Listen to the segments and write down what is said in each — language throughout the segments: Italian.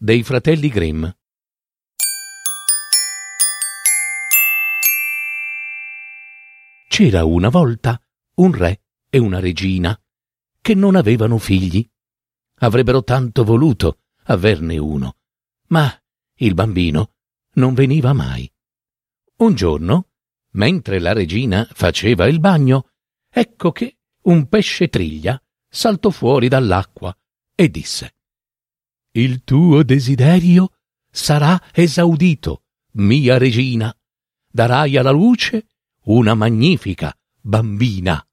dei fratelli Grimm. C'era una volta un re e una regina che non avevano figli. Avrebbero tanto voluto averne uno, ma il bambino non veniva mai. Un giorno, mentre la regina faceva il bagno, ecco che un pesce triglia saltò fuori dall'acqua e disse il tuo desiderio sarà esaudito, mia regina. Darai alla luce una magnifica bambina.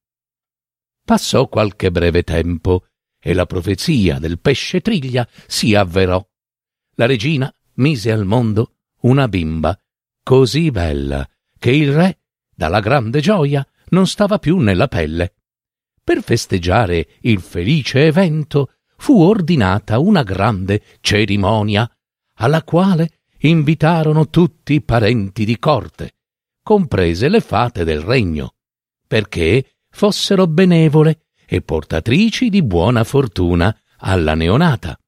Passò qualche breve tempo e la profezia del pesce triglia si avverò. La regina mise al mondo una bimba così bella che il re, dalla grande gioia, non stava più nella pelle. Per festeggiare il felice evento fu ordinata una grande cerimonia, alla quale invitarono tutti i parenti di corte, comprese le fate del regno, perché fossero benevole e portatrici di buona fortuna alla neonata.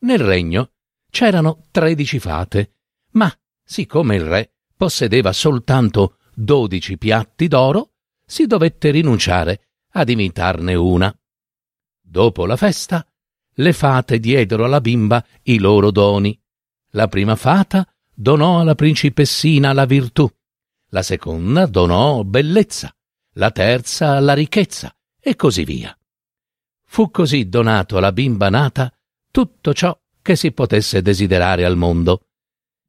Nel regno c'erano tredici fate, ma siccome il re possedeva soltanto dodici piatti d'oro, si dovette rinunciare ad imitarne una. Dopo la festa, le fate diedero alla bimba i loro doni. La prima fata donò alla principessina la virtù, la seconda donò bellezza, la terza la ricchezza, e così via. Fu così donato alla bimba nata tutto ciò che si potesse desiderare al mondo.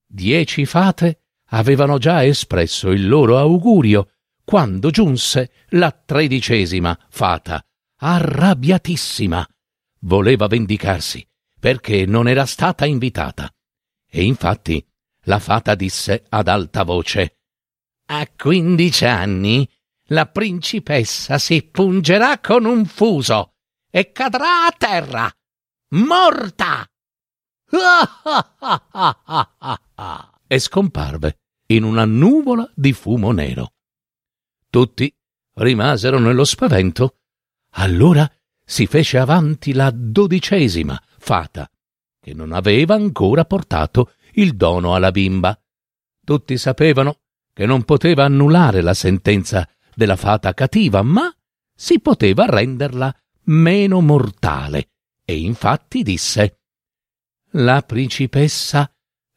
Dieci fate avevano già espresso il loro augurio quando giunse la tredicesima fata, arrabbiatissima, voleva vendicarsi perché non era stata invitata. E infatti la fata disse ad alta voce A quindici anni la principessa si pungerà con un fuso e cadrà a terra, morta. e scomparve in una nuvola di fumo nero. Tutti rimasero nello spavento. Allora si fece avanti la dodicesima fata, che non aveva ancora portato il dono alla bimba. Tutti sapevano che non poteva annullare la sentenza della fata cattiva, ma si poteva renderla meno mortale, e infatti disse La principessa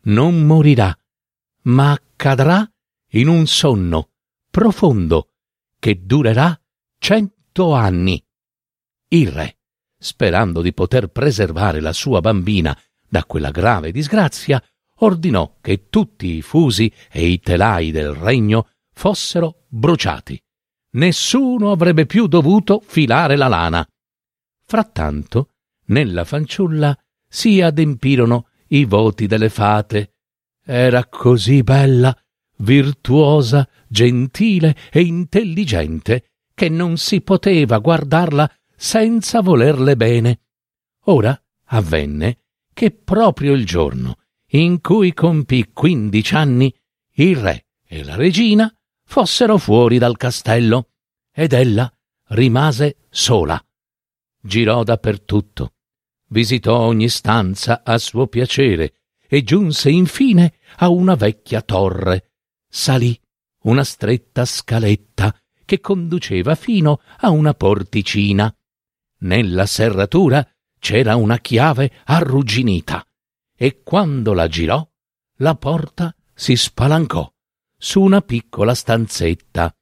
non morirà, ma cadrà in un sonno profondo che durerà cento anni. Il re, sperando di poter preservare la sua bambina da quella grave disgrazia, ordinò che tutti i fusi e i telai del regno fossero bruciati. Nessuno avrebbe più dovuto filare la lana. Frattanto, nella fanciulla si adempirono i voti delle fate. Era così bella, virtuosa, gentile e intelligente che non si poteva guardarla senza volerle bene. Ora avvenne che proprio il giorno in cui compì quindici anni il re e la regina fossero fuori dal castello ed ella rimase sola. Girò dappertutto, visitò ogni stanza a suo piacere e giunse infine a una vecchia torre. Salì una stretta scaletta che conduceva fino a una porticina. Nella serratura c'era una chiave arrugginita e quando la girò, la porta si spalancò su una piccola stanzetta.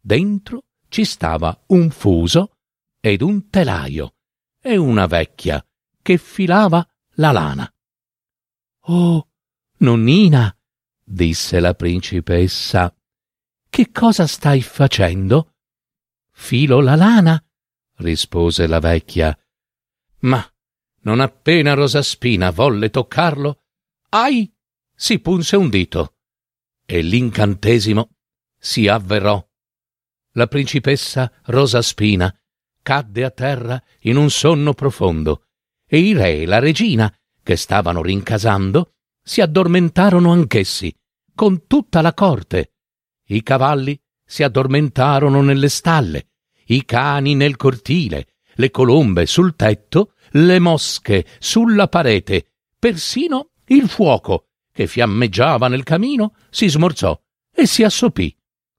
Dentro ci stava un fuso ed un telaio e una vecchia che filava la lana. Oh, nonnina, disse la principessa, che cosa stai facendo? Filo la lana, rispose la vecchia. Ma Non appena Rosaspina volle toccarlo, ai si punse un dito e l'incantesimo si avverò. La principessa Rosaspina cadde a terra in un sonno profondo e i re e la regina, che stavano rincasando, si addormentarono anch'essi, con tutta la corte. I cavalli si addormentarono nelle stalle, i cani nel cortile, le colombe sul tetto, le mosche sulla parete, persino il fuoco, che fiammeggiava nel camino, si smorzò e si assopì.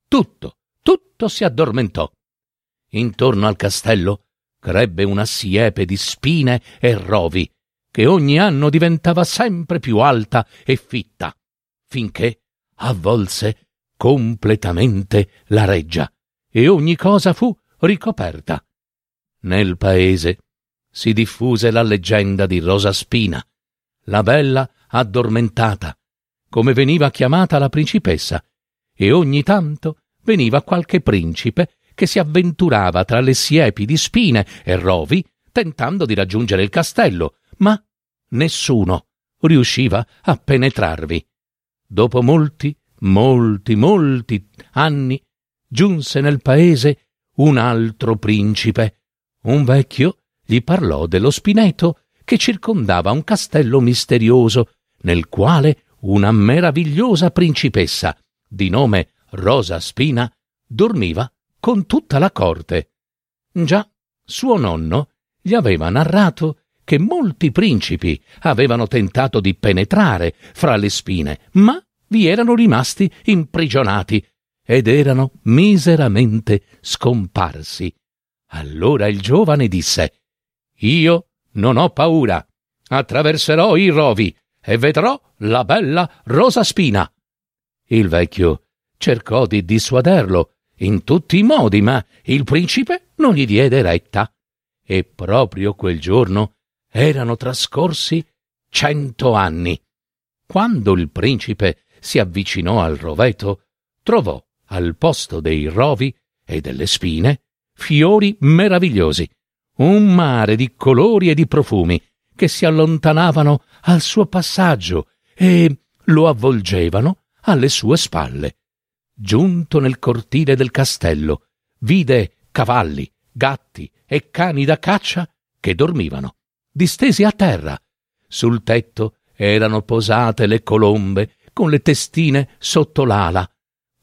Tutto, tutto si addormentò. Intorno al castello crebbe una siepe di spine e rovi, che ogni anno diventava sempre più alta e fitta, finché avvolse completamente la reggia e ogni cosa fu ricoperta. Nel paese si diffuse la leggenda di Rosa Spina, la bella addormentata, come veniva chiamata la principessa, e ogni tanto veniva qualche principe che si avventurava tra le siepi di spine e rovi tentando di raggiungere il castello, ma nessuno riusciva a penetrarvi. Dopo molti, molti, molti anni giunse nel paese un altro principe. Un vecchio gli parlò dello spineto che circondava un castello misterioso, nel quale una meravigliosa principessa, di nome Rosa Spina, dormiva con tutta la corte. Già suo nonno gli aveva narrato che molti principi avevano tentato di penetrare fra le spine, ma vi erano rimasti imprigionati ed erano miseramente scomparsi. Allora il giovane disse Io non ho paura, attraverserò i rovi e vedrò la bella Rosa Spina. Il vecchio cercò di dissuaderlo in tutti i modi, ma il principe non gli diede retta. E proprio quel giorno erano trascorsi cento anni. Quando il principe si avvicinò al roveto, trovò al posto dei rovi e delle spine fiori meravigliosi, un mare di colori e di profumi che si allontanavano al suo passaggio e lo avvolgevano alle sue spalle. Giunto nel cortile del castello, vide cavalli, gatti e cani da caccia che dormivano, distesi a terra. Sul tetto erano posate le colombe con le testine sotto l'ala.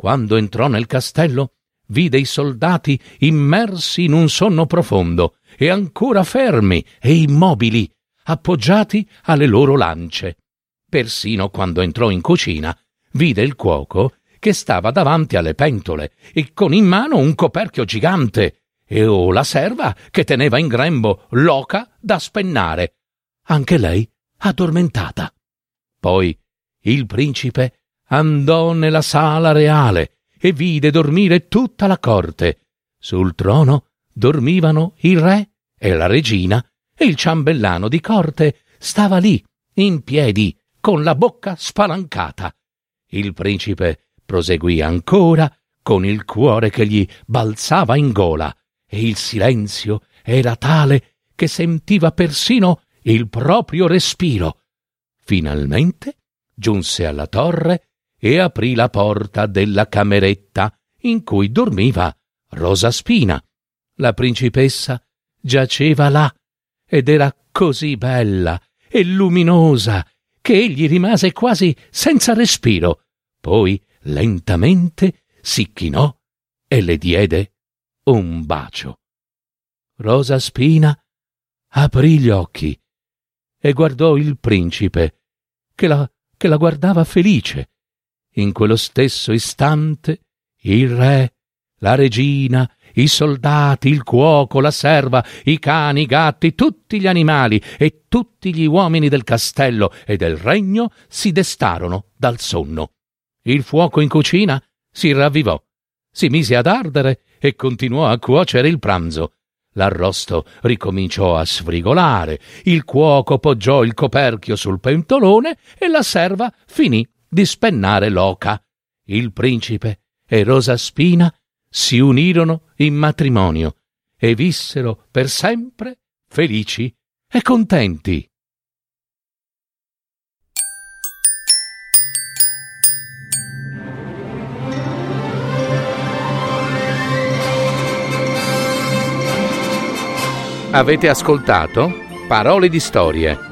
Quando entrò nel castello, vide i soldati immersi in un sonno profondo e ancora fermi e immobili, appoggiati alle loro lance. Persino quando entrò in cucina, vide il cuoco che stava davanti alle pentole e con in mano un coperchio gigante e o la serva che teneva in grembo l'oca da spennare, anche lei addormentata. Poi il principe andò nella sala reale e vide dormire tutta la corte. Sul trono dormivano il re e la regina e il ciambellano di corte stava lì, in piedi, con la bocca spalancata. Il principe proseguì ancora con il cuore che gli balzava in gola e il silenzio era tale che sentiva persino il proprio respiro. Finalmente giunse alla torre e aprì la porta della cameretta in cui dormiva Rosa Spina. La principessa giaceva là ed era così bella e luminosa che egli rimase quasi senza respiro. Poi lentamente si chinò e le diede un bacio. Rosa Spina aprì gli occhi e guardò il principe, che la, che la guardava felice. In quello stesso istante il re, la regina, i soldati, il cuoco, la serva, i cani, i gatti, tutti gli animali e tutti gli uomini del castello e del regno si destarono dal sonno. Il fuoco in cucina si ravvivò, si mise ad ardere e continuò a cuocere il pranzo. L'arrosto ricominciò a sfrigolare, il cuoco poggiò il coperchio sul pentolone e la serva finì di spennare l'oca. Il principe e Rosa Spina si unirono in matrimonio e vissero per sempre felici e contenti. Avete ascoltato? Parole di storie,